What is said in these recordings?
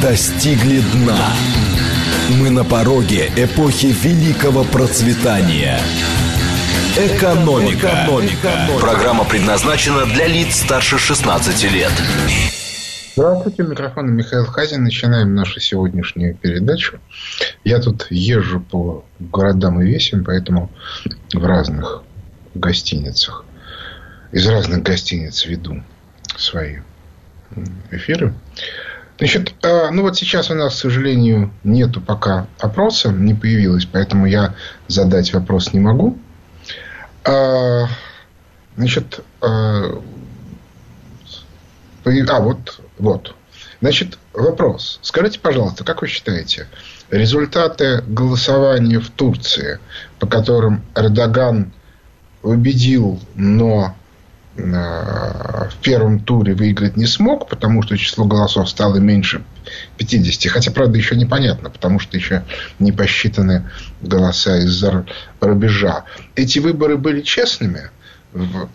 достигли дна. Мы на пороге эпохи великого процветания. Экономика. Экономика. Программа предназначена для лиц старше 16 лет. Здравствуйте, у микрофона Михаил Хазин. Начинаем нашу сегодняшнюю передачу. Я тут езжу по городам и весям, поэтому в разных гостиницах. Из разных гостиниц веду свои эфиры. Значит, а, ну вот сейчас у нас, к сожалению, нету пока опроса, не появилось, поэтому я задать вопрос не могу. А, значит, а, а вот, вот. Значит, вопрос. Скажите, пожалуйста, как вы считаете, результаты голосования в Турции, по которым Эрдоган убедил, но в первом туре выиграть не смог, потому что число голосов стало меньше 50. Хотя, правда, еще непонятно, потому что еще не посчитаны голоса из-за рубежа. Эти выборы были честными? В,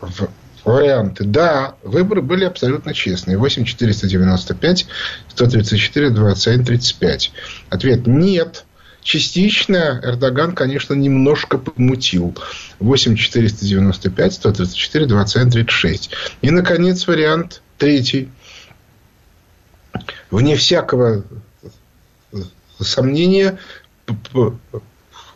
в, варианты. Да, выборы были абсолютно честные. 8 495, 134, 27, 35. Ответ нет. Частично Эрдоган, конечно, немножко помутил. 8 495, 134, 27, 36. И, наконец, вариант третий. Вне всякого сомнения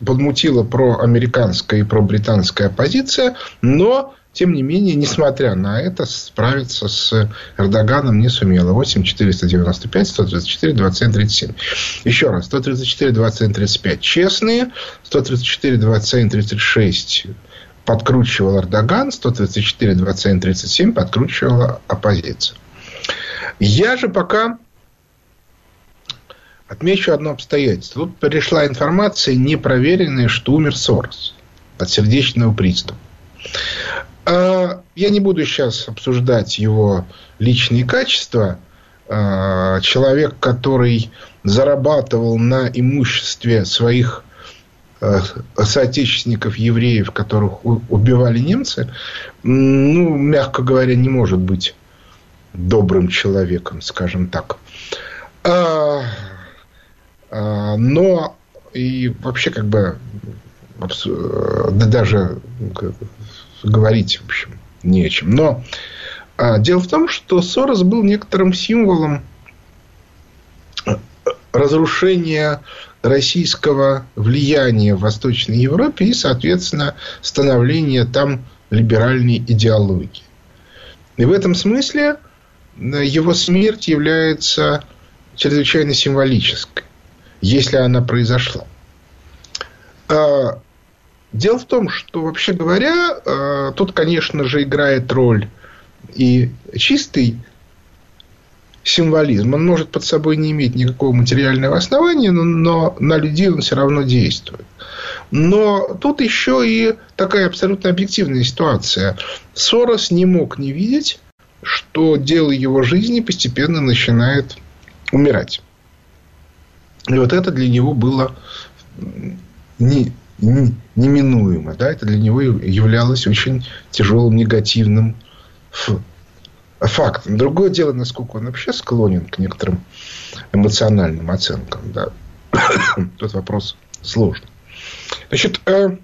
подмутила проамериканская и пробританская оппозиция, но тем не менее, несмотря на это, справиться с Эрдоганом не сумела. 8 495, 134, 27, 37. Еще раз. 134, 27, 35 честные. 134, 27, 36 подкручивал Эрдоган. 134, 27, 37 подкручивала оппозиция. Я же пока отмечу одно обстоятельство. Тут пришла информация непроверенная, что умер Сорос от сердечного приступа. А, я не буду сейчас обсуждать его личные качества. А, человек, который зарабатывал на имуществе своих а, соотечественников евреев, которых убивали немцы, ну, мягко говоря, не может быть добрым человеком, скажем так. Но и вообще как бы да даже говорить, в общем, не о чем. Но а, дело в том, что Сорос был некоторым символом э, разрушения российского влияния в Восточной Европе и, соответственно, становления там либеральной идеологии. И в этом смысле э, его смерть является чрезвычайно символической, если она произошла. А, Дело в том, что, вообще говоря, э, тут, конечно же, играет роль и чистый символизм. Он может под собой не иметь никакого материального основания, но на людей он все равно действует. Но тут еще и такая абсолютно объективная ситуация. Сорос не мог не видеть, что дело его жизни постепенно начинает умирать. И вот это для него было не, неминуемо. Да? Это для него являлось очень тяжелым негативным фактом. Другое дело, насколько он вообще склонен к некоторым эмоциональным оценкам. Да? Тут вопрос сложный. Значит, э,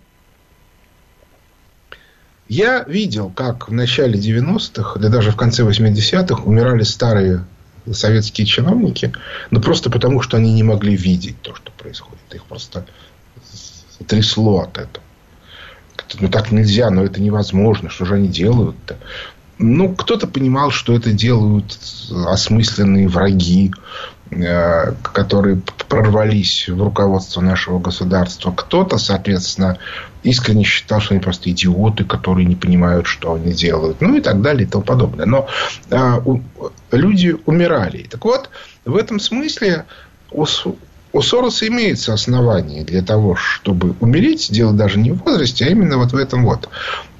я видел, как в начале 90-х, да даже в конце 80-х умирали старые советские чиновники, но просто потому, что они не могли видеть то, что происходит. Их просто трясло от этого. Ну, так нельзя, но это невозможно. Что же они делают-то? Ну, кто-то понимал, что это делают осмысленные враги, э, которые прорвались в руководство нашего государства. Кто-то, соответственно, искренне считал, что они просто идиоты, которые не понимают, что они делают. Ну, и так далее, и тому подобное. Но э, люди умирали. Так вот, в этом смысле у Сороса имеется основания для того, чтобы умереть. Дело даже не в возрасте, а именно вот в этом вот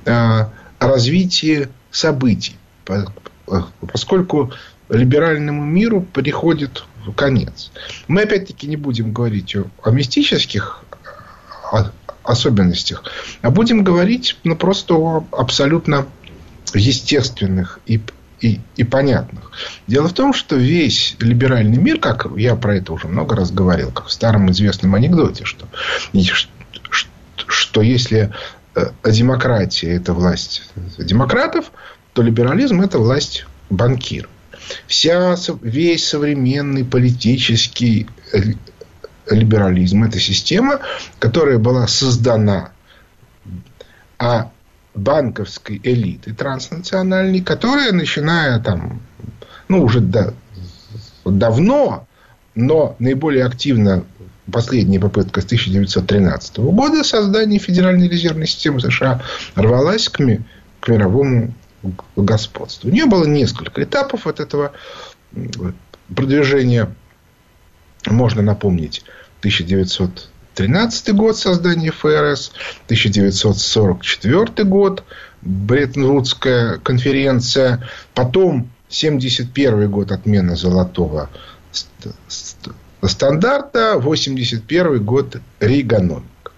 э, развитии событий. Поскольку либеральному миру приходит конец. Мы опять-таки не будем говорить о мистических особенностях, а будем говорить ну, просто о абсолютно естественных и и, и понятных. Дело в том, что весь либеральный мир, как я про это уже много раз говорил, как в старом известном анекдоте, что, что если э, демократия – это власть демократов, то либерализм – это власть банкиров. Вся, весь современный политический либерализм – это система, которая была создана а банковской элиты транснациональной, которая, начиная там, ну, уже да, давно, но наиболее активно последняя попытка с 1913 года создания Федеральной резервной системы США рвалась к, ми, к мировому господству. У нее было несколько этапов от этого продвижения. Можно напомнить 1900 1913 год создания ФРС, 1944 год Бреттон-Вудская конференция, потом 1971 год отмена золотого стандарта, 1981 год Рейгономика.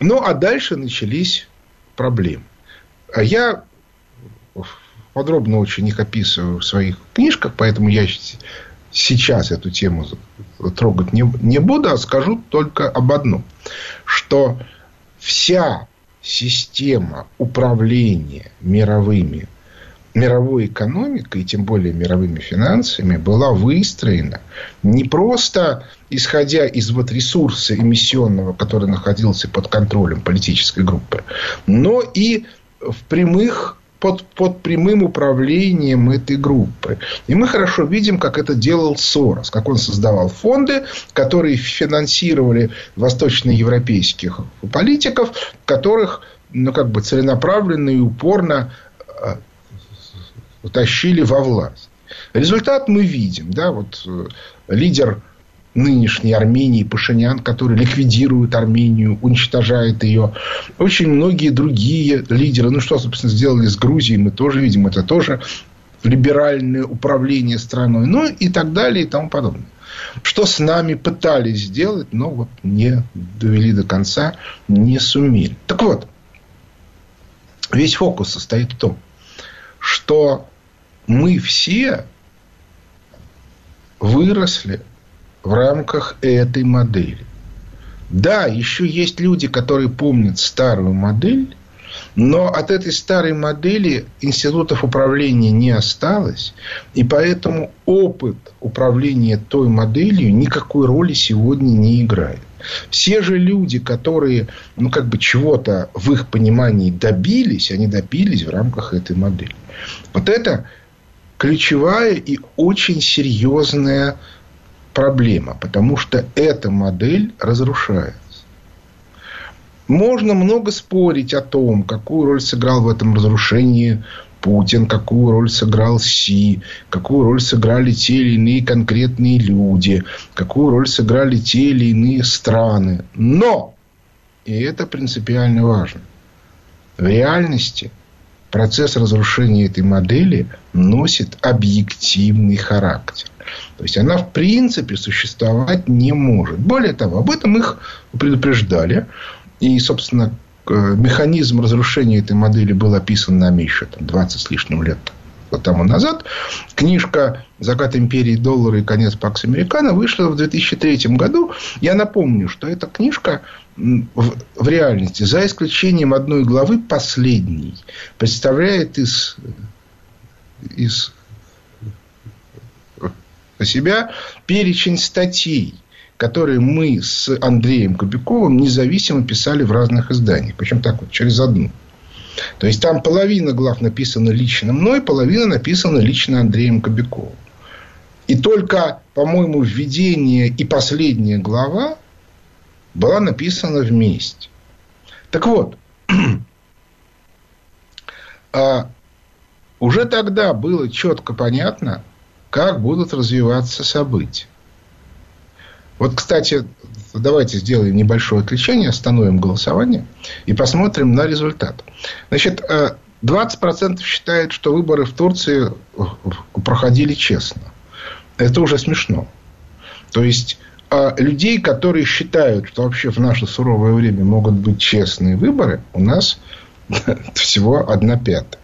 Ну, а дальше начались проблемы. А я подробно очень их описываю в своих книжках, поэтому я сейчас эту тему трогать не, не буду, а скажу только об одном. Что вся система управления мировыми, мировой экономикой, и тем более мировыми финансами, была выстроена не просто исходя из вот ресурса эмиссионного, который находился под контролем политической группы, но и в прямых под, под прямым управлением этой группы. И мы хорошо видим, как это делал Сорос, как он создавал фонды, которые финансировали восточноевропейских политиков, которых ну, как бы целенаправленно и упорно э, тащили во власть. Результат мы видим. Да, вот э, лидер нынешней Армении Пашинян, который ликвидирует Армению, уничтожает ее. Очень многие другие лидеры. Ну, что, собственно, сделали с Грузией, мы тоже видим. Это тоже либеральное управление страной. Ну, и так далее, и тому подобное. Что с нами пытались сделать, но вот не довели до конца, не сумели. Так вот, весь фокус состоит в том, что мы все выросли в рамках этой модели. Да, еще есть люди, которые помнят старую модель, но от этой старой модели институтов управления не осталось, и поэтому опыт управления той моделью никакой роли сегодня не играет. Все же люди, которые, ну, как бы чего-то в их понимании добились, они добились в рамках этой модели. Вот это ключевая и очень серьезная проблема, потому что эта модель разрушается. Можно много спорить о том, какую роль сыграл в этом разрушении Путин, какую роль сыграл Си, какую роль сыграли те или иные конкретные люди, какую роль сыграли те или иные страны. Но, и это принципиально важно, в реальности процесс разрушения этой модели носит объективный характер. То есть она в принципе существовать не может. Более того, об этом их предупреждали. И, собственно, механизм разрушения этой модели был описан нами еще там, 20 с лишним лет тому назад. Книжка «Закат империи доллара и конец Пакс Американо» вышла в 2003 году. Я напомню, что эта книжка в, в реальности, за исключением одной главы, последней, представляет из, из себя перечень статей, которые мы с Андреем Кобяковым независимо писали в разных изданиях. Причем так вот, через одну. То есть, там половина глав написана лично мной, половина написана лично Андреем Кобяковым. И только, по-моему, введение и последняя глава была написана вместе. Так вот, а уже тогда было четко понятно, как будут развиваться события. Вот, кстати, давайте сделаем небольшое отвлечение, остановим голосование и посмотрим на результат. Значит, 20% э, считают, что выборы в Турции проходили честно. Это уже смешно. То есть, э, людей, которые считают, что вообще в наше суровое время могут быть честные выборы, у нас всего одна пятая.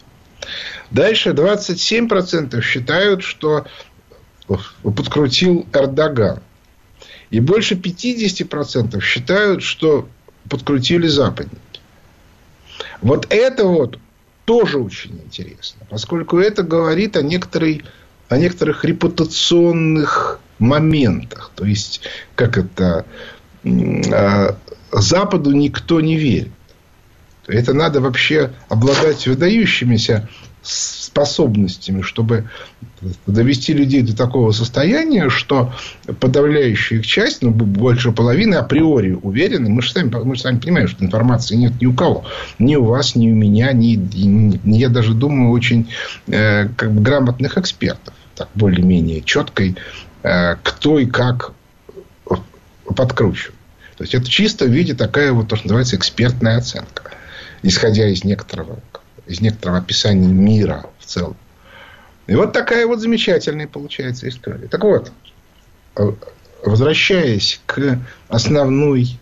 Дальше 27% считают, что подкрутил Эрдоган. И больше 50% считают, что подкрутили западники. Вот это вот тоже очень интересно, поскольку это говорит о, некоторой, о некоторых репутационных моментах. То есть, как это, а, Западу никто не верит. Это надо вообще обладать выдающимися способностями, чтобы довести людей до такого состояния, что подавляющая их часть, ну, больше половины априори уверены. Мы же сами, мы же сами понимаем, что информации нет ни у кого. Ни у вас, ни у меня, ни, ни, я даже думаю, очень э, как бы грамотных экспертов. Так, более-менее четкой, э, кто и как подкручивает. То есть, это чисто в виде такая вот, то, что называется, экспертная оценка. Исходя из некоторого из некоторого описания мира в целом. И вот такая вот замечательная получается история. Так вот, возвращаясь к основной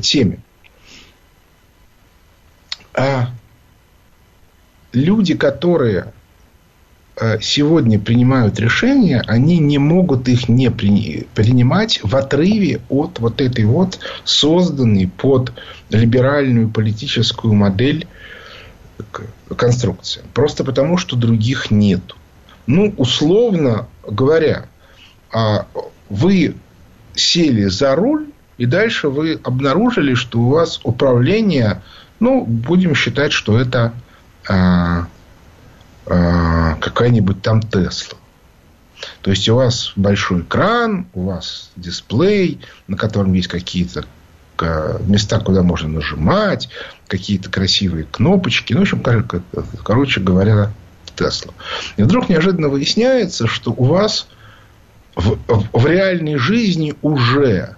теме. А люди, которые сегодня принимают решения, они не могут их не принимать в отрыве от вот этой вот созданной под либеральную политическую модель конструкция. Просто потому, что других нет. Ну, условно говоря, а, вы сели за руль, и дальше вы обнаружили, что у вас управление, ну, будем считать, что это а, а, какая-нибудь там Тесла. То есть у вас большой экран, у вас дисплей, на котором есть какие-то места, куда можно нажимать, какие-то красивые кнопочки. Ну, в общем, короче говоря, Тесла. И вдруг неожиданно выясняется, что у вас в, в реальной жизни уже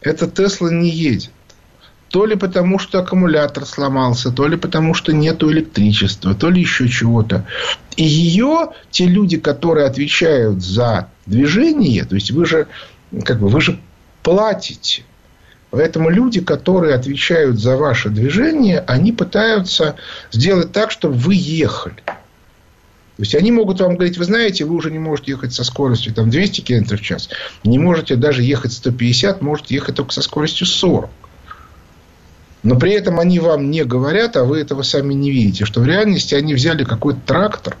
эта Тесла не едет. То ли потому, что аккумулятор сломался, то ли потому, что нет электричества, то ли еще чего-то. И ее те люди, которые отвечают за движение, то есть вы же, как бы, вы же платите Поэтому люди, которые отвечают за ваше движение, они пытаются сделать так, чтобы вы ехали. То есть они могут вам говорить, вы знаете, вы уже не можете ехать со скоростью там, 200 км в час, не можете даже ехать 150, можете ехать только со скоростью 40. Но при этом они вам не говорят, а вы этого сами не видите, что в реальности они взяли какой-то трактор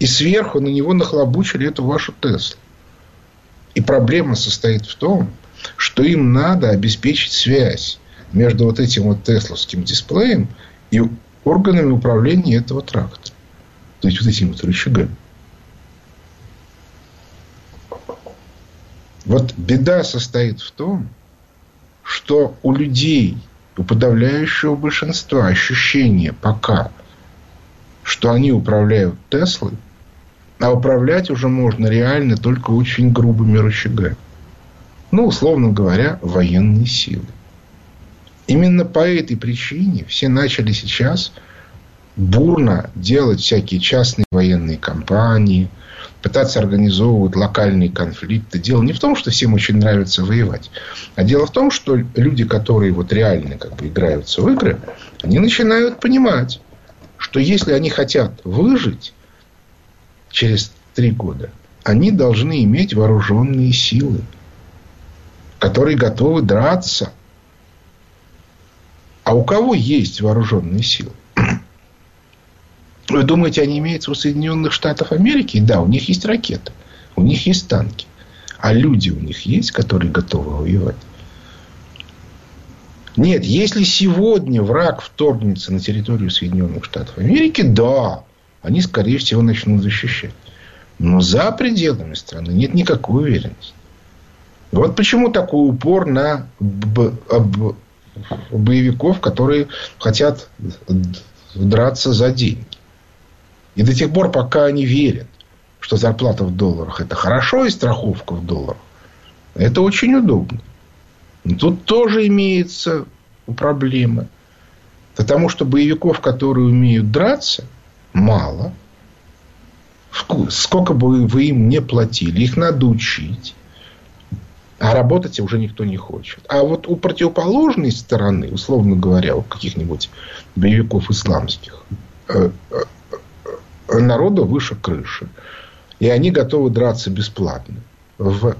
и сверху на него нахлобучили эту вашу Теслу. И проблема состоит в том, что им надо обеспечить связь между вот этим вот тесловским дисплеем и органами управления этого трактора. То есть, вот этим вот рычагами. Вот беда состоит в том, что у людей, у подавляющего большинства ощущение пока, что они управляют Теслой, а управлять уже можно реально только очень грубыми рычагами ну, условно говоря, военные силы. Именно по этой причине все начали сейчас бурно делать всякие частные военные компании, пытаться организовывать локальные конфликты. Дело не в том, что всем очень нравится воевать, а дело в том, что люди, которые вот реально как бы играются в игры, они начинают понимать, что если они хотят выжить через три года, они должны иметь вооруженные силы которые готовы драться. А у кого есть вооруженные силы? Вы думаете, они имеются у Соединенных Штатов Америки? Да, у них есть ракеты, у них есть танки. А люди у них есть, которые готовы воевать? Нет, если сегодня враг вторгнется на территорию Соединенных Штатов Америки, да, они, скорее всего, начнут защищать. Но за пределами страны нет никакой уверенности. Вот почему такой упор на боевиков, которые хотят драться за деньги. И до тех пор, пока они верят, что зарплата в долларах это хорошо и страховка в долларах, это очень удобно. Но тут тоже имеется проблемы. Потому что боевиков, которые умеют драться, мало. Сколько бы вы им не платили, их надо учить. А работать уже никто не хочет. А вот у противоположной стороны, условно говоря, у каких-нибудь боевиков исламских, э, народу выше крыши. И они готовы драться бесплатно. В,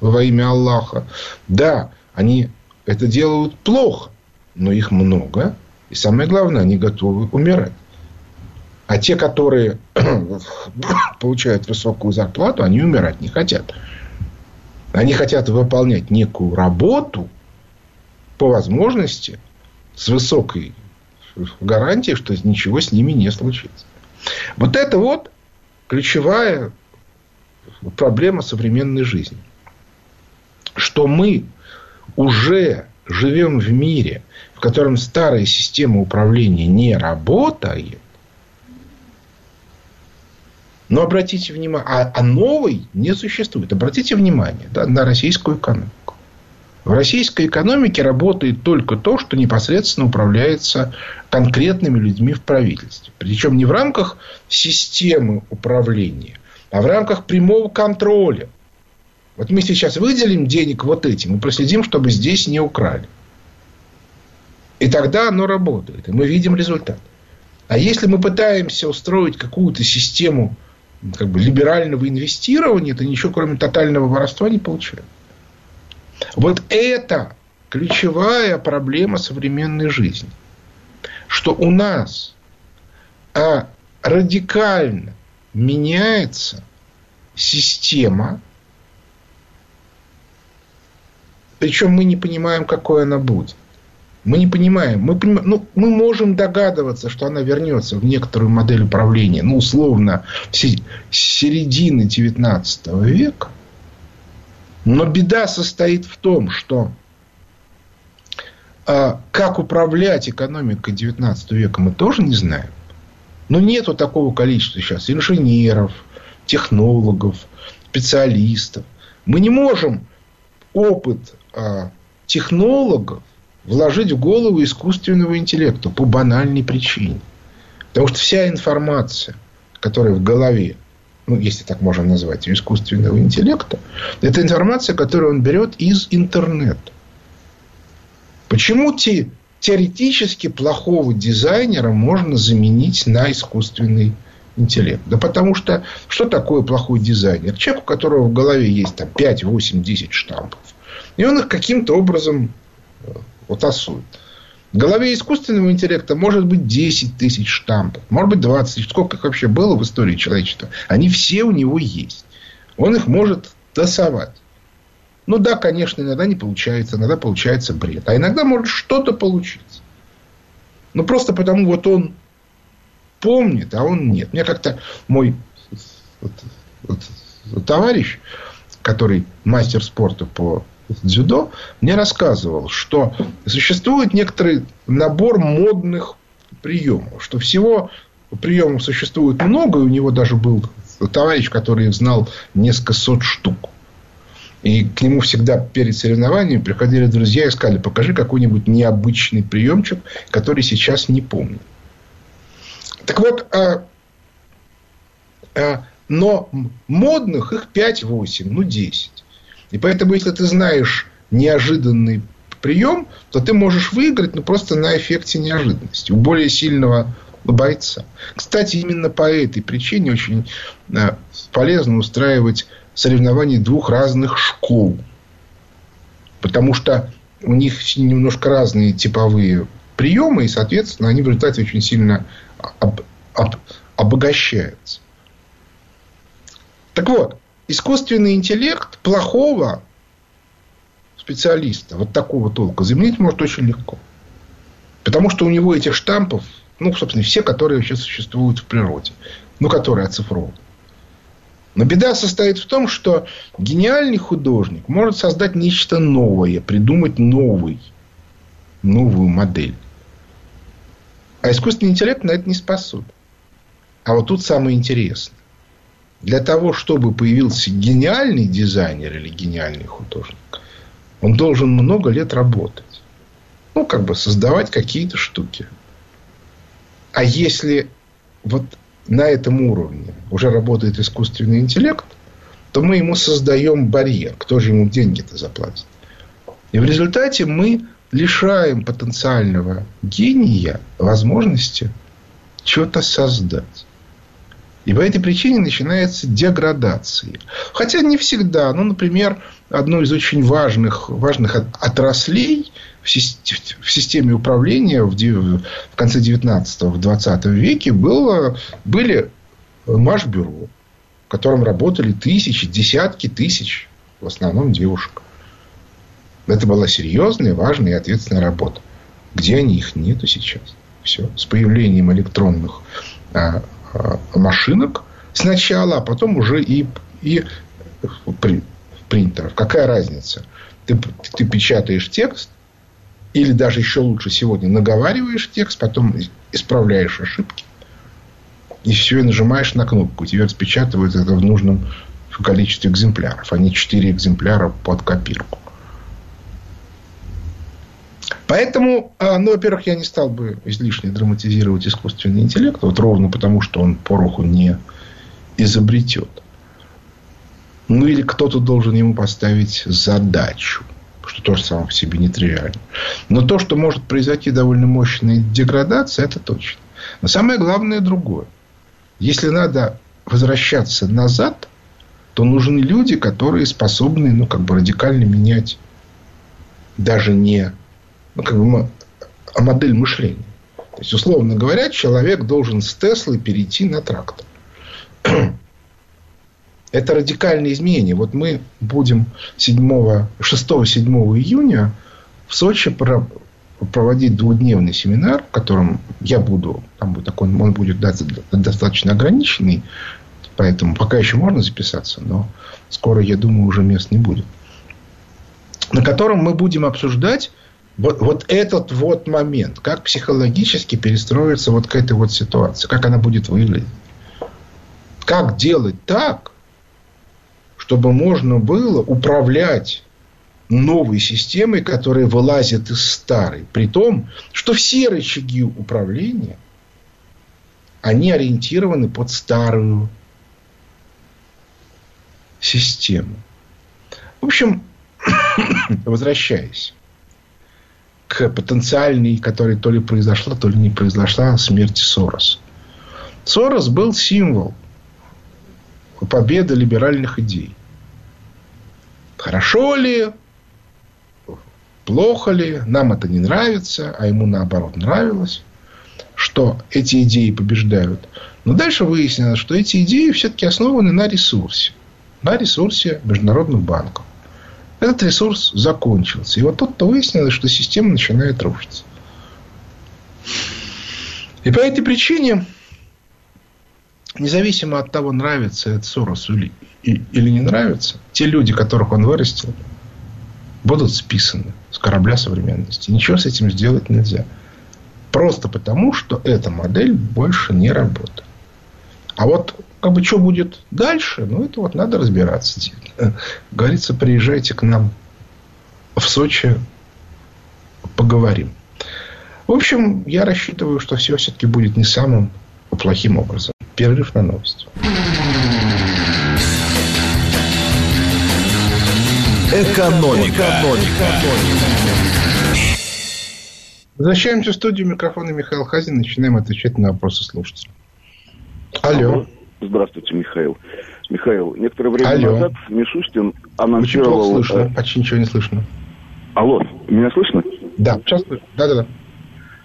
во имя Аллаха. Да, они это делают плохо, но их много. И самое главное, они готовы умирать. А те, которые получают высокую зарплату, они умирать не хотят. Они хотят выполнять некую работу по возможности с высокой гарантией, что ничего с ними не случится. Вот это вот ключевая проблема современной жизни. Что мы уже живем в мире, в котором старая система управления не работает, но обратите внимание, а, а новой не существует. Обратите внимание да, на российскую экономику. В российской экономике работает только то, что непосредственно управляется конкретными людьми в правительстве. Причем не в рамках системы управления, а в рамках прямого контроля. Вот мы сейчас выделим денег вот этим и проследим, чтобы здесь не украли. И тогда оно работает. И мы видим результат. А если мы пытаемся устроить какую-то систему как бы, либерального инвестирования, то ничего кроме тотального воровства не получаем. Вот это ключевая проблема современной жизни. Что у нас а, радикально меняется система, причем мы не понимаем, какой она будет. Мы не понимаем. Мы, понимаем, ну, мы можем догадываться, что она вернется в некоторую модель управления, ну, условно, с середины 19 века. Но беда состоит в том, что а, как управлять экономикой 19 века мы тоже не знаем. Но нету такого количества сейчас инженеров, технологов, специалистов. Мы не можем опыт а, технологов вложить в голову искусственного интеллекта по банальной причине. Потому что вся информация, которая в голове, ну, если так можно назвать, искусственного интеллекта, это информация, которую он берет из интернета. Почему те, теоретически плохого дизайнера можно заменить на искусственный интеллект? Да потому что что такое плохой дизайнер? Человек, у которого в голове есть там, 5, 8, 10 штампов. И он их каким-то образом вот тасует. В голове искусственного интеллекта может быть 10 тысяч штампов, может быть 20 тысяч. Сколько их вообще было в истории человечества? Они все у него есть. Он их может тасовать. Ну да, конечно, иногда не получается, иногда получается бред. А иногда может что-то получиться. Ну просто потому вот он помнит, а он нет. Мне как-то мой вот, вот, товарищ, который мастер спорта по дзюдо, мне рассказывал, что существует некоторый набор модных приемов. Что всего приемов существует много, и у него даже был товарищ, который знал несколько сот штук. И к нему всегда перед соревнованиями приходили друзья и сказали, покажи какой-нибудь необычный приемчик, который сейчас не помню. Так вот, а, а, но модных их 5-8, ну 10. И поэтому, если ты знаешь неожиданный прием, то ты можешь выиграть, ну, просто на эффекте неожиданности. У более сильного бойца. Кстати, именно по этой причине очень э, полезно устраивать соревнования двух разных школ. Потому что у них немножко разные типовые приемы, и, соответственно, они в результате очень сильно об, об, обогащаются. Так вот, искусственный интеллект плохого специалиста, вот такого толка, заменить может очень легко. Потому что у него этих штампов, ну, собственно, все, которые вообще существуют в природе, ну, которые оцифрованы. Но беда состоит в том, что гениальный художник может создать нечто новое, придумать новый, новую модель. А искусственный интеллект на это не способен. А вот тут самое интересное для того, чтобы появился гениальный дизайнер или гениальный художник, он должен много лет работать. Ну, как бы создавать какие-то штуки. А если вот на этом уровне уже работает искусственный интеллект, то мы ему создаем барьер. Кто же ему деньги-то заплатит? И в результате мы лишаем потенциального гения возможности что-то создать. И по этой причине начинается деградация. Хотя не всегда. Ну, например, одно из очень важных, важных отраслей в системе управления в, конце 19-го, в 20 веке было, были Машбюро, в котором работали тысячи, десятки тысяч, в основном девушек. Это была серьезная, важная и ответственная работа. Где они? Их нету сейчас. Все. С появлением электронных а, машинок сначала, а потом уже и, и принтеров. Какая разница? Ты, ты печатаешь текст, или даже еще лучше сегодня наговариваешь текст, потом исправляешь ошибки, и все, и нажимаешь на кнопку. Тебе распечатывают это в нужном количестве экземпляров, а не 4 экземпляра под копирку. Поэтому, а, ну, во-первых, я не стал бы излишне драматизировать искусственный интеллект, вот ровно потому, что он пороху не изобретет. Ну, или кто-то должен ему поставить задачу, что тоже само по себе нетривиально. Но то, что может произойти довольно мощная деградация, это точно. Но самое главное другое. Если надо возвращаться назад, то нужны люди, которые способны, ну, как бы радикально менять даже не ну, как бы, а модель мышления. То есть, условно говоря, человек должен с Теслы перейти на трактор. Это радикальное изменение. Вот мы будем 6-7 июня в Сочи проводить двухдневный семинар, в котором я буду, там будет такой, он будет достаточно ограниченный, поэтому пока еще можно записаться, но скоро, я думаю, уже мест не будет. На котором мы будем обсуждать вот, вот этот вот момент, как психологически перестроиться вот к этой вот ситуации, как она будет выглядеть. Как делать так, чтобы можно было управлять новой системой, которая вылазит из старой. При том, что все рычаги управления, они ориентированы под старую систему. В общем, возвращаясь к потенциальной, которая то ли произошла, то ли не произошла смерти Сороса. Сорос был символ победы либеральных идей. Хорошо ли, плохо ли, нам это не нравится, а ему наоборот нравилось, что эти идеи побеждают. Но дальше выяснилось, что эти идеи все-таки основаны на ресурсе. На ресурсе международных банков. Этот ресурс закончился. И вот тут-то выяснилось, что система начинает рушиться. И по этой причине, независимо от того, нравится это Соросу или, или не нравится, те люди, которых он вырастил, будут списаны с корабля современности. Ничего с этим сделать нельзя. Просто потому, что эта модель больше не работает. А вот как бы что будет дальше, ну, это вот надо разбираться. Говорится, приезжайте к нам в Сочи, поговорим. В общем, я рассчитываю, что все все-таки будет не самым плохим образом. Перерыв на новости. Экономика. Экономика. Возвращаемся в студию. Микрофона Михаил Хазин. Начинаем отвечать на вопросы слушателей. Алло. Здравствуйте, Михаил. Михаил, некоторое время Алло. назад Мишустин анонсировал... Очень плохо слышно, почти ничего не слышно. Алло, меня слышно? Да, сейчас слышно. Да-да-да.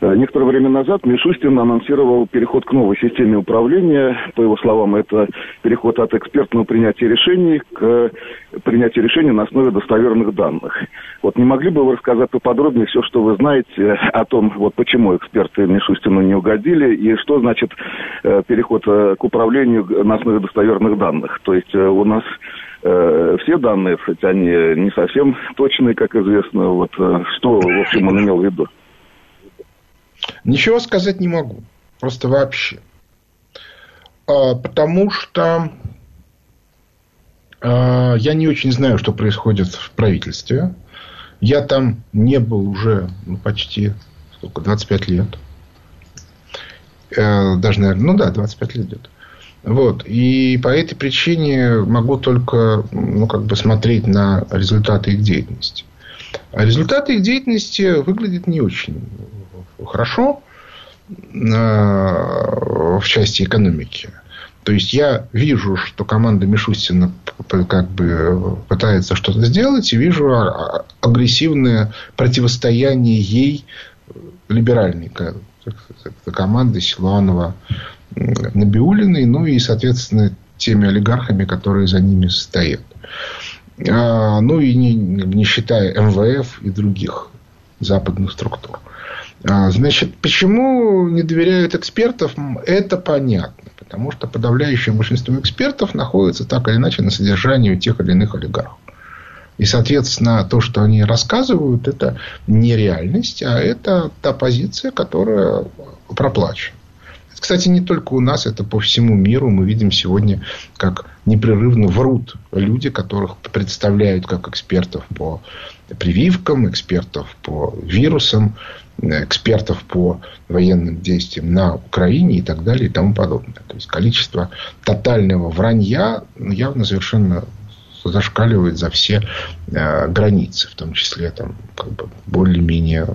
Э, некоторое время назад Мишустин анонсировал переход к новой системе управления. По его словам, это переход от экспертного принятия решений к принятию решений на основе достоверных данных. Вот не могли бы вы рассказать поподробнее все, что вы знаете о том, вот почему эксперты Мишустину не угодили и что значит э, переход э, к управлению на основе достоверных данных? То есть у нас все данные, хоть они не совсем точные, как известно. Вот что, в общем, он имел в виду? Ничего сказать не могу. Просто вообще. А, потому что а, я не очень знаю, что происходит в правительстве. Я там не был уже ну, почти сколько, 25 лет. Э, даже, наверное, ну да, 25 лет идет. Вот. И по этой причине могу только ну, как бы смотреть на результаты их деятельности. А результаты их деятельности выглядят не очень хорошо в части экономики. То есть я вижу, что команда Мишустина как бы пытается что-то сделать, и вижу а, агрессивное противостояние ей либеральной команды Силуанова Набиулиной, ну и, соответственно, теми олигархами, которые за ними стоят. А, ну и не, не считая МВФ и других западных структур. А, значит, почему не доверяют экспертам, это понятно. Потому что подавляющее большинство экспертов находится так или иначе на содержании тех или иных олигархов. И, соответственно, то, что они рассказывают, это не реальность, а это та позиция, которая проплачена. Кстати, не только у нас, это по всему миру. Мы видим сегодня, как непрерывно врут люди, которых представляют как экспертов по прививкам, экспертов по вирусам, экспертов по военным действиям на Украине и так далее и тому подобное. То есть количество тотального вранья явно совершенно зашкаливает за все э, границы, в том числе там как бы более-менее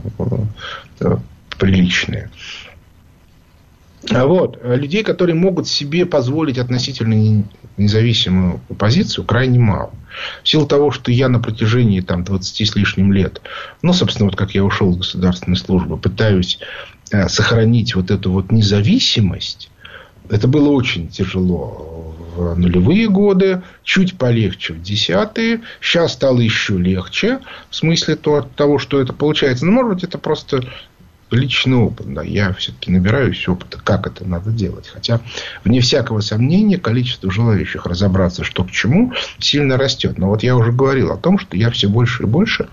э, приличные. А вот. А людей, которые могут себе позволить относительно независимую позицию, крайне мало. В силу того, что я на протяжении там, 20 с лишним лет, ну, собственно, вот как я ушел из государственной службы, пытаюсь э, сохранить вот эту вот независимость, это было очень тяжело в нулевые годы, чуть полегче в десятые. Сейчас стало еще легче, в смысле того, что это получается. Ну, может быть, это просто личный опыт. Да, я все-таки набираюсь опыта, как это надо делать. Хотя, вне всякого сомнения, количество желающих разобраться, что к чему, сильно растет. Но вот я уже говорил о том, что я все больше и больше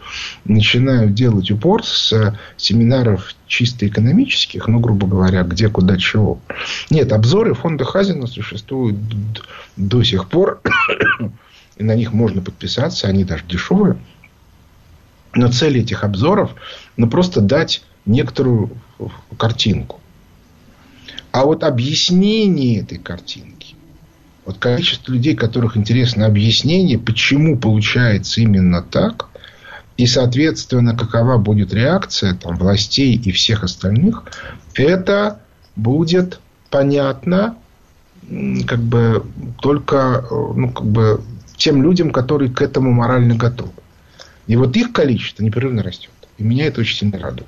начинаю делать упор с семинаров чисто экономических, ну, грубо говоря, где, куда, чего. Нет, обзоры фонда Хазина существуют до сих пор. И на них можно подписаться, они даже дешевые. Но цель этих обзоров, ну, просто дать некоторую картинку. А вот объяснение этой картинки, вот количество людей, которых интересно объяснение, почему получается именно так, и, соответственно, какова будет реакция там, властей и всех остальных, это будет понятно как бы только ну, как бы тем людям, которые к этому морально готовы. И вот их количество непрерывно растет. И меня это очень сильно радует.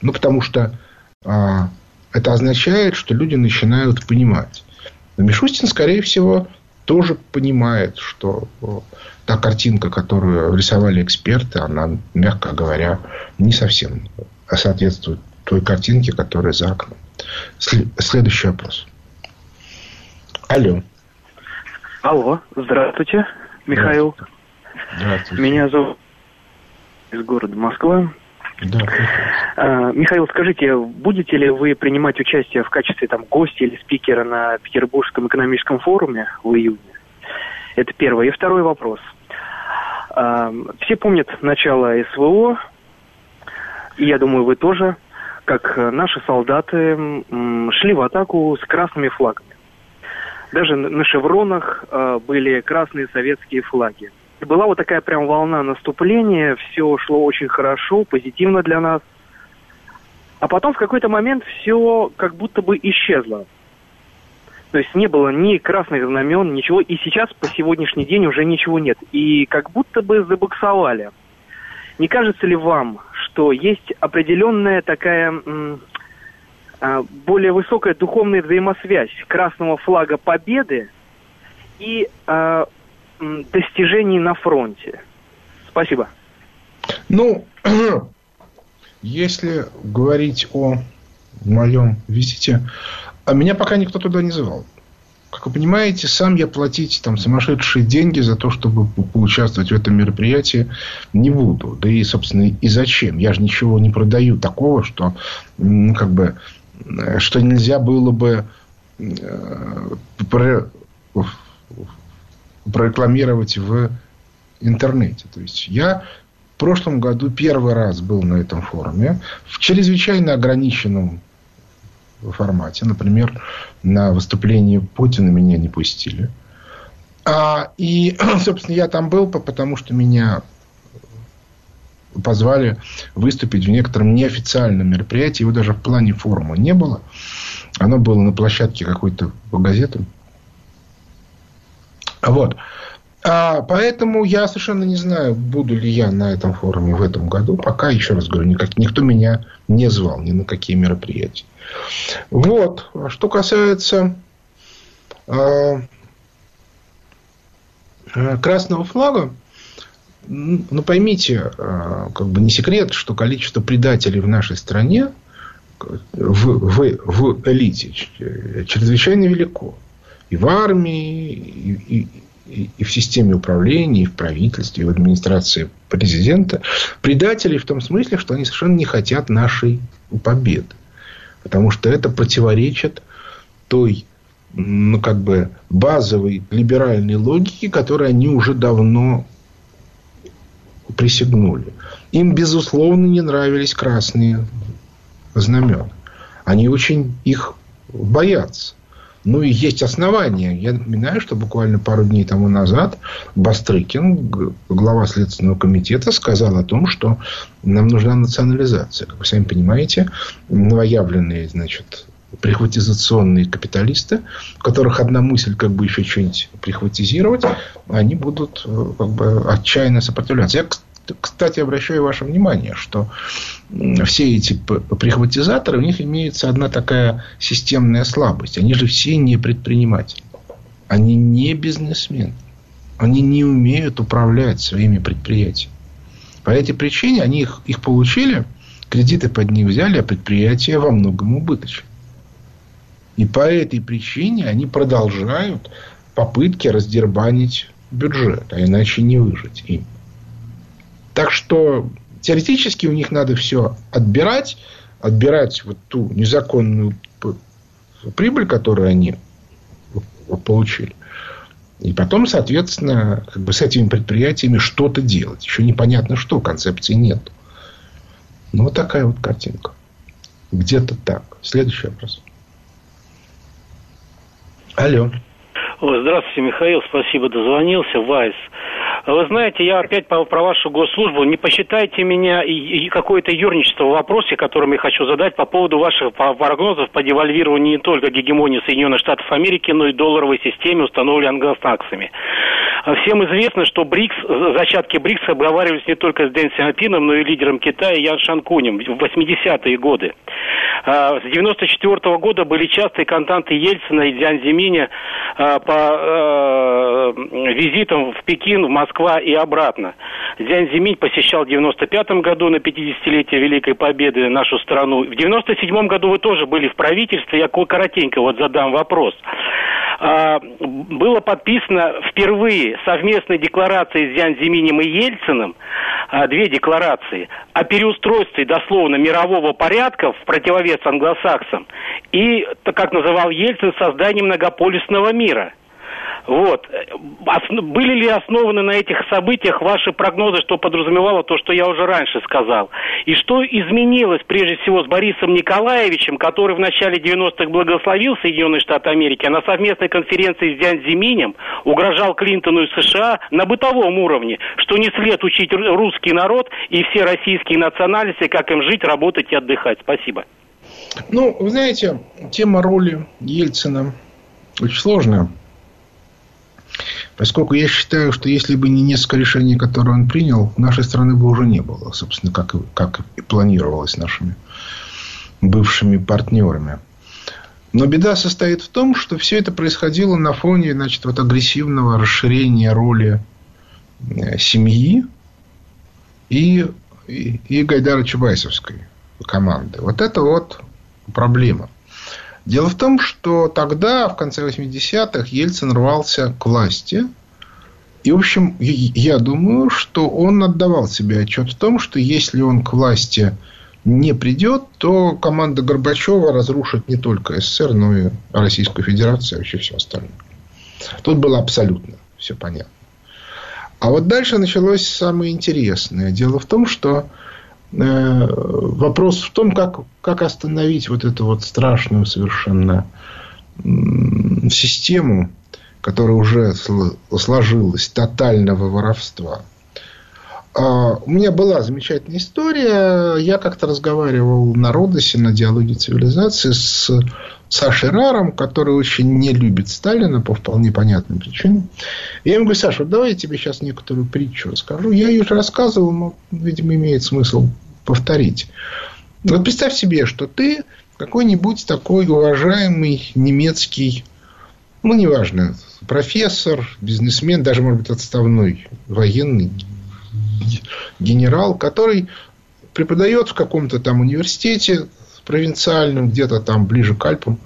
Ну, потому что а, это означает, что люди начинают понимать. Но Мишустин, скорее всего, тоже понимает, что та картинка, которую рисовали эксперты, она, мягко говоря, не совсем соответствует той картинке, которая за окном. Следующий вопрос. Алло. Алло, здравствуйте, Михаил. Здравствуйте. Меня зовут из города Москва. Да, а, Михаил, скажите, будете ли вы принимать участие в качестве там, гостя или спикера на Петербургском экономическом форуме в июне? Это первое. И второй вопрос. А, все помнят начало СВО, и я думаю, вы тоже, как наши солдаты шли в атаку с красными флагами. Даже на шевронах а, были красные советские флаги была вот такая прям волна наступления, все шло очень хорошо, позитивно для нас. А потом в какой-то момент все как будто бы исчезло. То есть не было ни красных знамен, ничего. И сейчас по сегодняшний день уже ничего нет. И как будто бы забуксовали. Не кажется ли вам, что есть определенная такая а, более высокая духовная взаимосвязь красного флага победы и э, достижений на фронте? Спасибо. Ну, если говорить о моем визите, а меня пока никто туда не звал. Как вы понимаете, сам я платить там сумасшедшие деньги за то, чтобы поучаствовать в этом мероприятии, не буду. Да и, собственно, и зачем? Я же ничего не продаю такого, что, ну, как бы, э, что нельзя было бы э, прорекламировать в интернете. То есть я в прошлом году первый раз был на этом форуме в чрезвычайно ограниченном формате. Например, на выступлении Путина меня не пустили. А, и, собственно, я там был, потому что меня позвали выступить в некотором неофициальном мероприятии. Его даже в плане форума не было. Оно было на площадке какой-то газеты. Вот. А, поэтому я совершенно не знаю, буду ли я на этом форуме в этом году. Пока, еще раз говорю, никак, никто меня не звал ни на какие мероприятия. Вот. А что касается э, красного флага, ну, поймите, э, как бы не секрет, что количество предателей в нашей стране в, в, в элите чрезвычайно велико. И в армии, и, и, и в системе управления, и в правительстве, и в администрации президента, предатели в том смысле, что они совершенно не хотят нашей победы. Потому что это противоречит той ну, как бы базовой либеральной логике, которой они уже давно присягнули. Им, безусловно, не нравились красные знамена. Они очень их боятся. Ну и есть основания. Я напоминаю, что буквально пару дней тому назад Бастрыкин, глава Следственного комитета, сказал о том, что нам нужна национализация. Как вы сами понимаете, новоявленные, значит, прихватизационные капиталисты, у которых одна мысль как бы еще что-нибудь прихватизировать, они будут э, как бы отчаянно сопротивляться. Я, кстати, обращаю ваше внимание, что все эти прихватизаторы, у них имеется одна такая системная слабость. Они же все не предприниматели. Они не бизнесмены. Они не умеют управлять своими предприятиями. По этой причине они их, их получили, кредиты под них взяли, а предприятия во многом убыточны. И по этой причине они продолжают попытки раздербанить бюджет, а иначе не выжить им. Так что теоретически у них надо все отбирать, отбирать вот ту незаконную прибыль, которую они получили. И потом, соответственно, как бы с этими предприятиями что-то делать. Еще непонятно что, концепции нет. Ну, вот такая вот картинка. Где-то так. Следующий вопрос. Алло. Здравствуйте, Михаил, спасибо, дозвонился. Вайс. Вы знаете, я опять про, про вашу госслужбу. Не посчитайте меня и, и какое-то юрничество в вопросе, которым я хочу задать по поводу ваших прогнозов по девальвированию не только гегемонии Соединенных Штатов Америки, но и долларовой системе, установленной англосаксами. Всем известно, что БРИКС, зачатки БРИКС обговаривались не только с Дэн Сяопином, но и лидером Китая Ян Шанкунем в 80-е годы. А, с 94 -го года были частые контакты Ельцина и Дзян Зиминя а, по а, визитам в Пекин, в Москва и обратно. Дзян Зиминь посещал в 95 году на 50-летие Великой Победы нашу страну. В 97 году вы тоже были в правительстве. Я коротенько вот задам вопрос. Было подписано впервые совместной декларацией с Дзян Зиминем и Ельциным, две декларации, о переустройстве дословно мирового порядка в противовес англосаксам и, как называл Ельцин, создание многополисного мира – вот. Были ли основаны на этих событиях ваши прогнозы, что подразумевало то, что я уже раньше сказал? И что изменилось, прежде всего, с Борисом Николаевичем, который в начале 90-х благословил Соединенные Штаты Америки, а на совместной конференции с Дзян Зиминем угрожал Клинтону и США на бытовом уровне, что не след учить русский народ и все российские национальности, как им жить, работать и отдыхать. Спасибо. Ну, вы знаете, тема роли Ельцина очень сложная. Поскольку я считаю, что если бы не несколько решений, которые он принял, нашей страны бы уже не было, собственно, как, как и планировалось нашими бывшими партнерами. Но беда состоит в том, что все это происходило на фоне значит, вот агрессивного расширения роли э, семьи и, и, и Гайдара Чубайсовской команды. Вот это вот проблема. Дело в том, что тогда, в конце 80-х, Ельцин рвался к власти. И, в общем, я думаю, что он отдавал себе отчет в том, что если он к власти не придет, то команда Горбачева разрушит не только СССР, но и Российскую Федерацию и вообще все остальное. Тут было абсолютно все понятно. А вот дальше началось самое интересное. Дело в том, что вопрос в том, как, как остановить вот эту вот страшную совершенно систему, которая уже сложилась, тотального воровства. А, у меня была замечательная история. Я как-то разговаривал на Родосе, на диалоге цивилизации с Сашей Раром, который очень не любит Сталина по вполне понятным причинам. Я ему говорю, Саша, вот давай я тебе сейчас некоторую притчу расскажу. Я ее уже рассказывал, но, видимо, имеет смысл повторить. Вот представь себе, что ты какой-нибудь такой уважаемый немецкий, ну, неважно, профессор, бизнесмен, даже, может быть, отставной военный генерал, который преподает в каком-то там университете провинциальном, где-то там ближе к Альпам.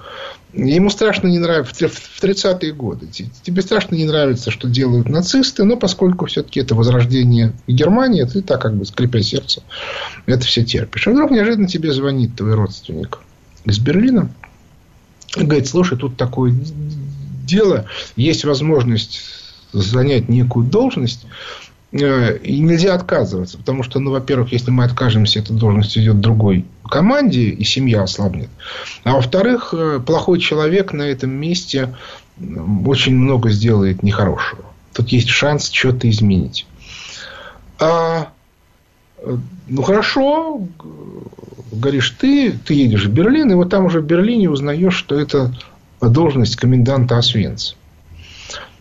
Ему страшно не нравится, в 30-е годы, тебе страшно не нравится, что делают нацисты, но поскольку все-таки это возрождение Германии, ты так как бы скрипя сердце, это все терпишь. И вдруг неожиданно тебе звонит твой родственник из Берлина, и говорит, слушай, тут такое дело, есть возможность занять некую должность, и нельзя отказываться, потому что, ну, во-первых, если мы откажемся, эта должность идет другой команде, и семья ослабнет. А во-вторых, э, плохой человек на этом месте очень много сделает нехорошего. Тут есть шанс что-то изменить. А, э, ну, хорошо, говоришь ты, ты едешь в Берлин, и вот там уже в Берлине узнаешь, что это должность коменданта Освенцима.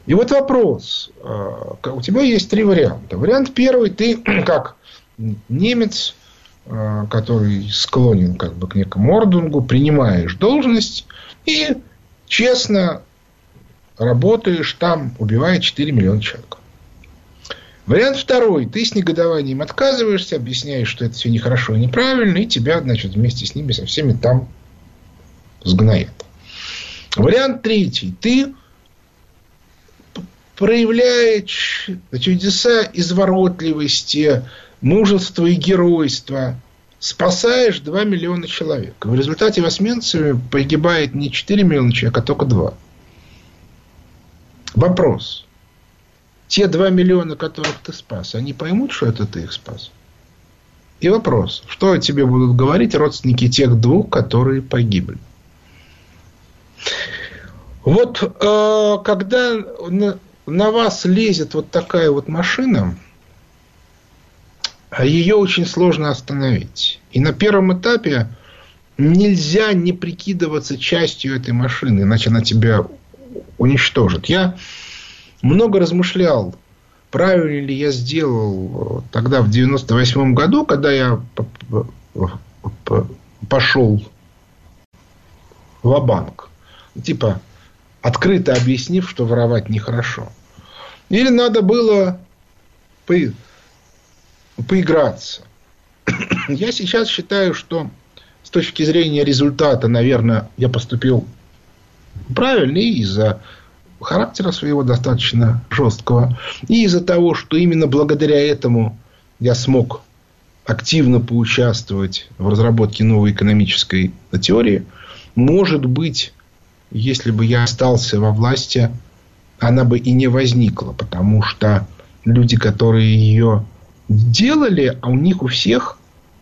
И вот вопрос. А, у тебя есть три варианта. Вариант первый. Ты как немец, а, который склонен как бы к некому ордунгу, принимаешь должность и честно работаешь там, убивая 4 миллиона человек. Вариант второй. Ты с негодованием отказываешься, объясняешь, что это все нехорошо и неправильно, и тебя, значит, вместе с ними со всеми там сгноят. Вариант третий. Ты проявляет чудеса изворотливости, мужества и геройства, спасаешь 2 миллиона человек. В результате в Освенциме погибает не 4 миллиона человек, а только 2. Вопрос. Те 2 миллиона, которых ты спас, они поймут, что это ты их спас? И вопрос. Что о тебе будут говорить родственники тех двух, которые погибли? Вот э, когда на вас лезет вот такая вот машина, а ее очень сложно остановить. И на первом этапе нельзя не прикидываться частью этой машины, иначе она тебя уничтожит. Я много размышлял, правильно ли я сделал тогда в 98 году, когда я пошел в банк Типа, открыто объяснив, что воровать нехорошо. Или надо было по... поиграться. Я сейчас считаю, что с точки зрения результата, наверное, я поступил правильно и из-за характера своего достаточно жесткого, и из-за того, что именно благодаря этому я смог активно поучаствовать в разработке новой экономической теории, может быть, если бы я остался во власти, она бы и не возникла, потому что люди, которые ее делали, а у них у всех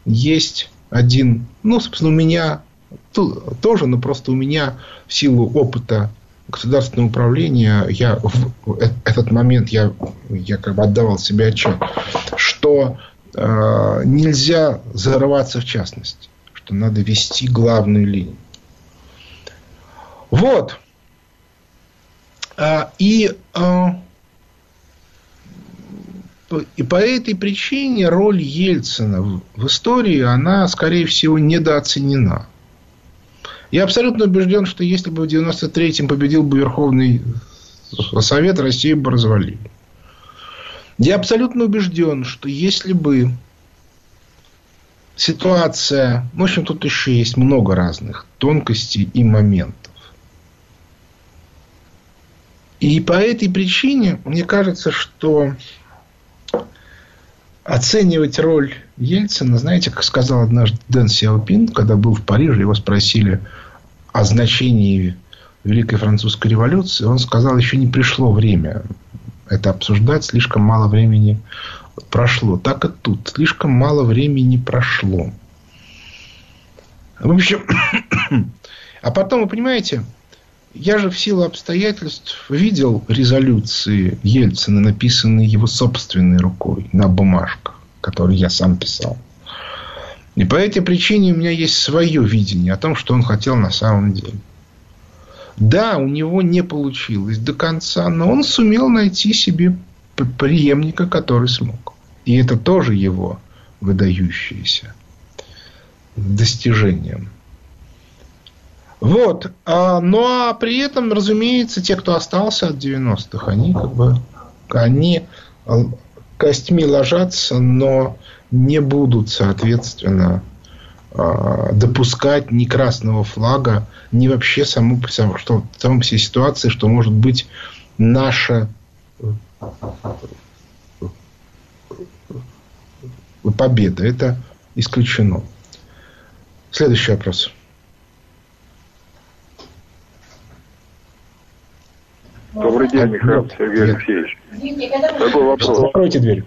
есть один, ну, собственно, у меня тоже, но просто у меня в силу опыта государственного управления, я в этот момент я, я как бы отдавал себе отчет, что э, нельзя зарываться в частности, что надо вести главную линию. Вот. А, и, а, и по этой причине роль Ельцина в истории, она, скорее всего, недооценена. Я абсолютно убежден, что если бы в 93-м победил бы Верховный Совет, Россию бы развалили. Я абсолютно убежден, что если бы ситуация... В общем, тут еще есть много разных тонкостей и моментов. И по этой причине мне кажется, что оценивать роль Ельцина, знаете, как сказал однажды Дэн Сяопин, когда был в Париже, его спросили о значении Великой Французской революции, он сказал, еще не пришло время это обсуждать, слишком мало времени прошло. Так и тут, слишком мало времени прошло. В общем, а потом, вы понимаете, я же в силу обстоятельств видел резолюции Ельцина, написанные его собственной рукой на бумажках, которые я сам писал. И по этой причине у меня есть свое видение о том, что он хотел на самом деле. Да, у него не получилось до конца, но он сумел найти себе преемника, который смог. И это тоже его выдающееся достижение. Вот. А, ну, а при этом, разумеется, те, кто остался от 90-х, они как бы они а, костьми ложатся, но не будут, соответственно, а, допускать ни красного флага, ни вообще саму, что, саму все ситуации, что может быть наша победа. Это исключено. Следующий вопрос. Добрый день, Михаил Сергей Алексеевич. Такой вопрос. Закройте дверь.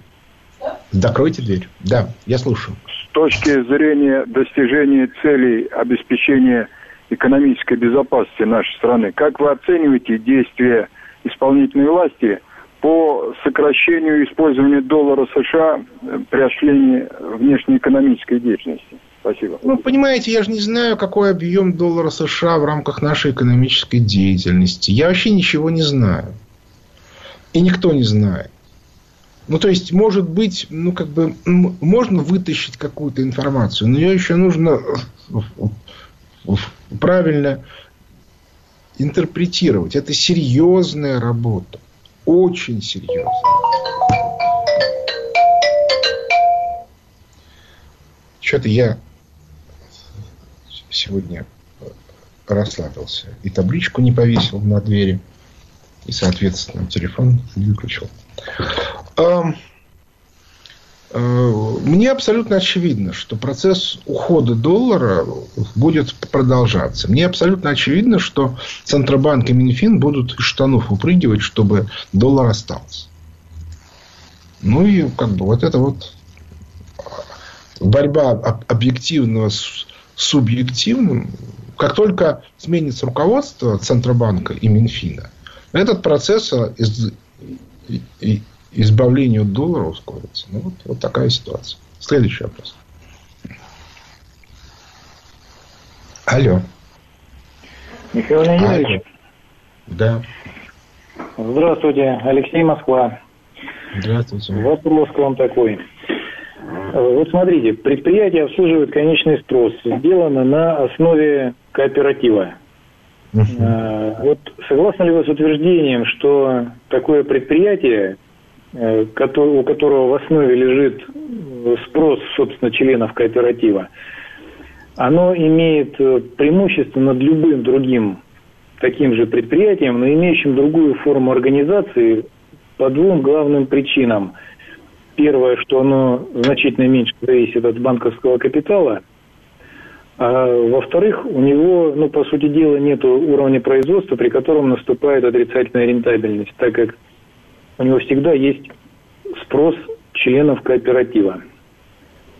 Закройте дверь. Да, я слушаю. С точки зрения достижения целей обеспечения экономической безопасности нашей страны, как вы оцениваете действия исполнительной власти по сокращению использования доллара США при осуществлении внешнеэкономической деятельности? Спасибо. Ну, понимаете, я же не знаю, какой объем доллара США в рамках нашей экономической деятельности. Я вообще ничего не знаю. И никто не знает. Ну, то есть, может быть, ну, как бы, можно вытащить какую-то информацию, но ее еще нужно правильно интерпретировать. Это серьезная работа. Очень серьезная. Что-то я сегодня расслабился. И табличку не повесил на двери. И, соответственно, телефон выключил. Э, мне абсолютно очевидно, что процесс ухода доллара будет продолжаться. Мне абсолютно очевидно, что Центробанк и Минфин будут из штанов упрыгивать, чтобы доллар остался. Ну и как бы вот это вот борьба объективного с субъективным, как только сменится руководство Центробанка и Минфина, этот процесс из, избавления от доллара ускорится. Ну, вот, вот такая ситуация. Следующий вопрос. Алло. Михаил Леонидович. Да. Здравствуйте, Алексей Москва. Здравствуйте. Вопрос к вам такой. Вот смотрите, предприятие обслуживает конечный спрос. Сделано на основе кооператива. Uh-huh. Вот согласны ли вы с утверждением, что такое предприятие, у которого в основе лежит спрос, собственно, членов кооператива, оно имеет э, преимущество над любым другим таким же предприятием, но имеющим другую форму организации по двум главным причинам – Первое, что оно значительно меньше зависит от банковского капитала. А во-вторых, у него, ну, по сути дела, нет уровня производства, при котором наступает отрицательная рентабельность, так как у него всегда есть спрос членов кооператива.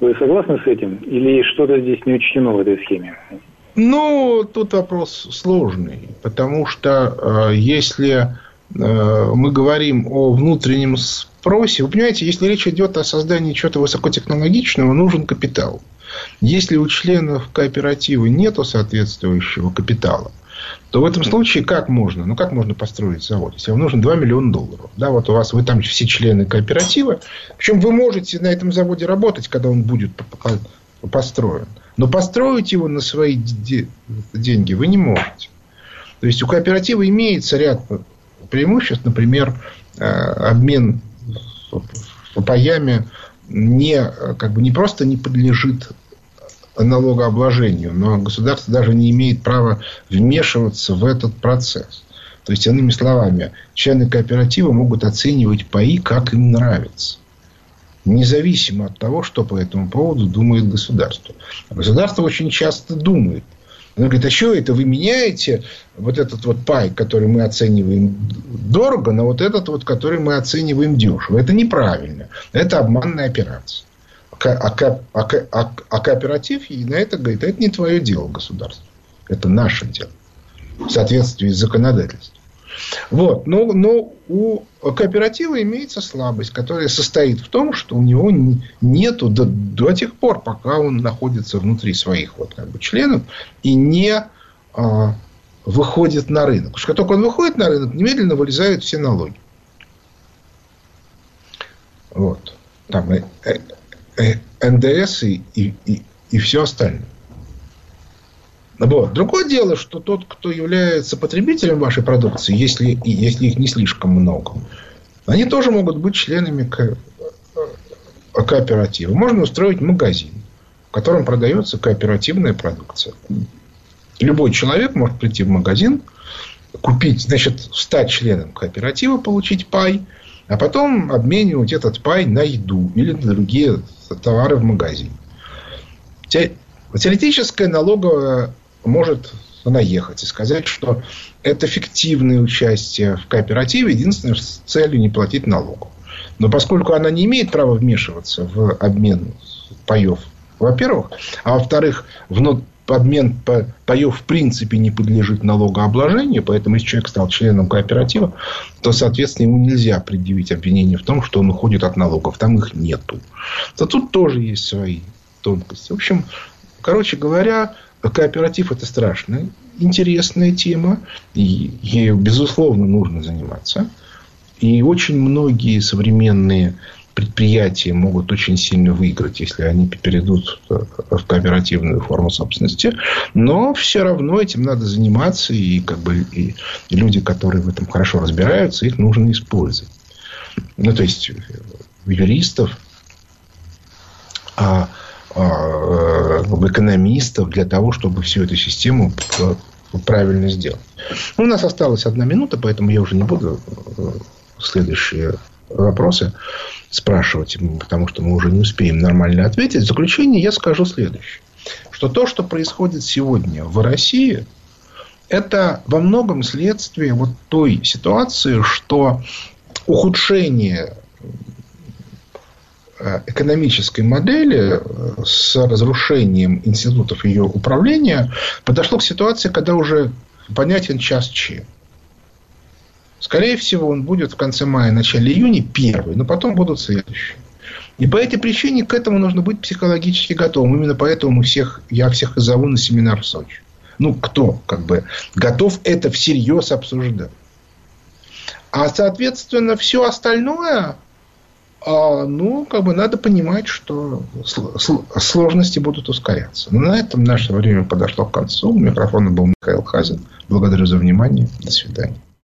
Вы согласны с этим? Или что-то здесь не учтено в этой схеме? Ну, тут вопрос сложный, потому что э, если э, мы говорим о внутреннем спросе, вы понимаете, если речь идет о создании чего-то высокотехнологичного, нужен капитал. Если у членов кооператива нет соответствующего капитала, то в этом случае как можно? Ну, как можно построить завод? Если вам нужно 2 миллиона долларов. Да, вот у вас, вы там все члены кооператива. Причем вы можете на этом заводе работать, когда он будет построен. Но построить его на свои деньги вы не можете. То есть, у кооператива имеется ряд преимуществ. Например, э, обмен паями не, как бы не просто не подлежит налогообложению, но государство даже не имеет права вмешиваться в этот процесс. То есть, иными словами, члены кооператива могут оценивать паи, как им нравится. Независимо от того, что по этому поводу думает государство. Государство очень часто думает он говорит, а что это вы меняете вот этот вот пай, который мы оцениваем дорого, на вот этот вот, который мы оцениваем дешево. Это неправильно. Это обманная операция. А, а, а, а, кооператив и на это говорит, это не твое дело, государство. Это наше дело. в соответствии с законодательством. Вот. Но, но у кооператива имеется слабость, которая состоит в том, что у него нету до, до тех пор, пока он находится внутри своих вот, как бы, членов и не а, выходит на рынок. Потому что как только он выходит на рынок, немедленно вылезают все налоги. Вот. Там э, э, НДС и, и, и, все остальное. Вот. Другое дело, что тот, кто является потребителем вашей продукции, если, если их не слишком много, они тоже могут быть членами ко- кооператива. Можно устроить магазин, в котором продается кооперативная продукция. Любой человек может прийти в магазин, купить, значит, стать членом кооператива, получить пай, а потом обменивать этот пай на еду или на другие товары в магазине. Теоретическая налоговая может наехать и сказать, что это фиктивное участие в кооперативе, единственное, с целью не платить налогов. Но поскольку она не имеет права вмешиваться в обмен паев, во-первых, а во-вторых, в обмен паев в принципе не подлежит налогообложению, поэтому если человек стал членом кооператива, то, соответственно, ему нельзя предъявить обвинение в том, что он уходит от налогов. Там их нету. То тут тоже есть свои тонкости. В общем, короче говоря, Кооператив это страшная, интересная тема. И ею, безусловно, нужно заниматься. И очень многие современные предприятия могут очень сильно выиграть, если они перейдут в кооперативную форму собственности. Но все равно этим надо заниматься. И, как бы, и, люди, которые в этом хорошо разбираются, их нужно использовать. Ну, то есть, юристов, а Э, экономистов для того, чтобы всю эту систему э, правильно сделать. Ну, у нас осталась одна минута, поэтому я уже не буду э, следующие вопросы спрашивать, потому что мы уже не успеем нормально ответить. В заключение я скажу следующее. Что то, что происходит сегодня в России, это во многом следствие вот той ситуации, что ухудшение Э, экономической модели э, с разрушением институтов ее управления подошло к ситуации, когда уже понятен час Ч. Скорее всего, он будет в конце мая, начале июня первый, но потом будут следующие. И по этой причине к этому нужно быть психологически готовым. Именно поэтому мы всех, я всех и зову на семинар в Сочи. Ну, кто как бы готов это всерьез обсуждать. А, соответственно, все остальное а, ну, как бы надо понимать, что сложности будут ускоряться. Но на этом наше время подошло к концу. У микрофона был Михаил Хазин. Благодарю за внимание. До свидания.